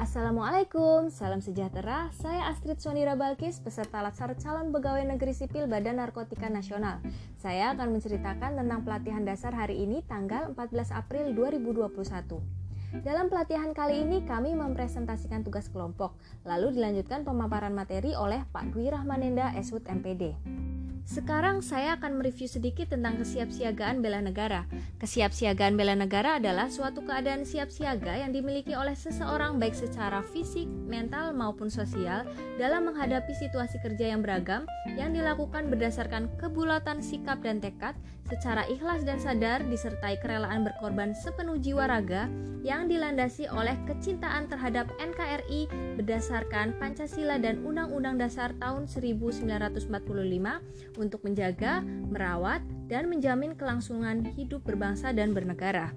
Assalamualaikum, salam sejahtera. Saya Astrid Sonira Balkis, peserta laksar calon pegawai negeri sipil Badan Narkotika Nasional. Saya akan menceritakan tentang pelatihan dasar hari ini tanggal 14 April 2021. Dalam pelatihan kali ini kami mempresentasikan tugas kelompok, lalu dilanjutkan pemaparan materi oleh Pak Dwi Rahmanenda Eswut MPD. Sekarang saya akan mereview sedikit tentang kesiapsiagaan bela negara. Kesiapsiagaan bela negara adalah suatu keadaan siap siaga yang dimiliki oleh seseorang baik secara fisik, mental maupun sosial dalam menghadapi situasi kerja yang beragam yang dilakukan berdasarkan kebulatan sikap dan tekad secara ikhlas dan sadar disertai kerelaan berkorban sepenuh jiwa raga yang dilandasi oleh kecintaan terhadap NKRI berdasarkan Pancasila dan Undang-Undang Dasar tahun 1945 untuk menjaga, merawat, dan menjamin kelangsungan hidup berbangsa dan bernegara.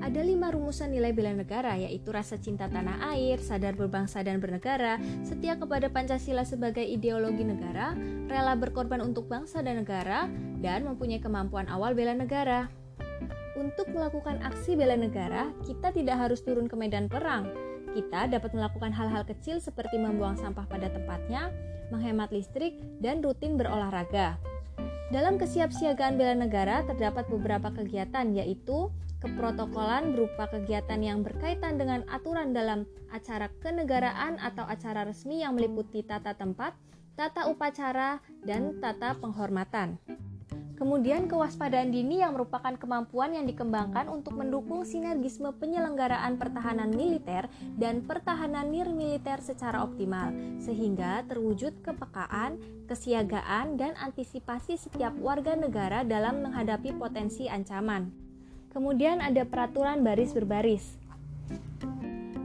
Ada lima rumusan nilai bela negara, yaitu rasa cinta tanah air, sadar berbangsa dan bernegara, setia kepada Pancasila sebagai ideologi negara, rela berkorban untuk bangsa dan negara, dan mempunyai kemampuan awal bela negara. Untuk melakukan aksi bela negara, kita tidak harus turun ke medan perang. Kita dapat melakukan hal-hal kecil seperti membuang sampah pada tempatnya, menghemat listrik, dan rutin berolahraga. Dalam kesiapsiagaan bela negara terdapat beberapa kegiatan yaitu keprotokolan berupa kegiatan yang berkaitan dengan aturan dalam acara kenegaraan atau acara resmi yang meliputi tata tempat, tata upacara, dan tata penghormatan. Kemudian kewaspadaan dini yang merupakan kemampuan yang dikembangkan untuk mendukung sinergisme penyelenggaraan pertahanan militer dan pertahanan nirmiliter secara optimal, sehingga terwujud kepekaan, kesiagaan, dan antisipasi setiap warga negara dalam menghadapi potensi ancaman. Kemudian ada peraturan baris berbaris.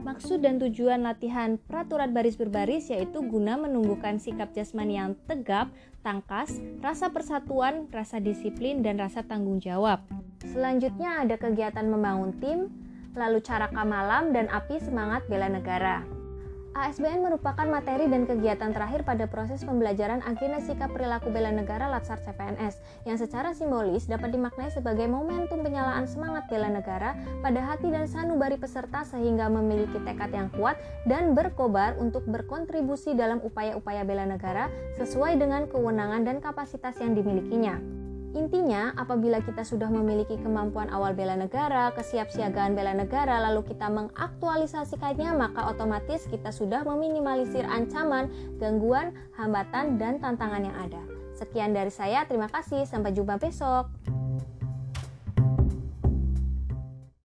Maksud dan tujuan latihan peraturan baris berbaris yaitu guna menumbuhkan sikap jasmani yang tegap, tangkas, rasa persatuan, rasa disiplin, dan rasa tanggung jawab. Selanjutnya ada kegiatan membangun tim, lalu cara kamalam dan api semangat bela negara. ASBN merupakan materi dan kegiatan terakhir pada proses pembelajaran agenda sikap perilaku bela negara Latsar CPNS yang secara simbolis dapat dimaknai sebagai momentum penyalaan semangat bela negara pada hati dan sanubari peserta sehingga memiliki tekad yang kuat dan berkobar untuk berkontribusi dalam upaya-upaya bela negara sesuai dengan kewenangan dan kapasitas yang dimilikinya. Intinya, apabila kita sudah memiliki kemampuan awal bela negara, kesiapsiagaan bela negara, lalu kita mengaktualisasikannya, maka otomatis kita sudah meminimalisir ancaman, gangguan, hambatan, dan tantangan yang ada. Sekian dari saya, terima kasih. Sampai jumpa besok.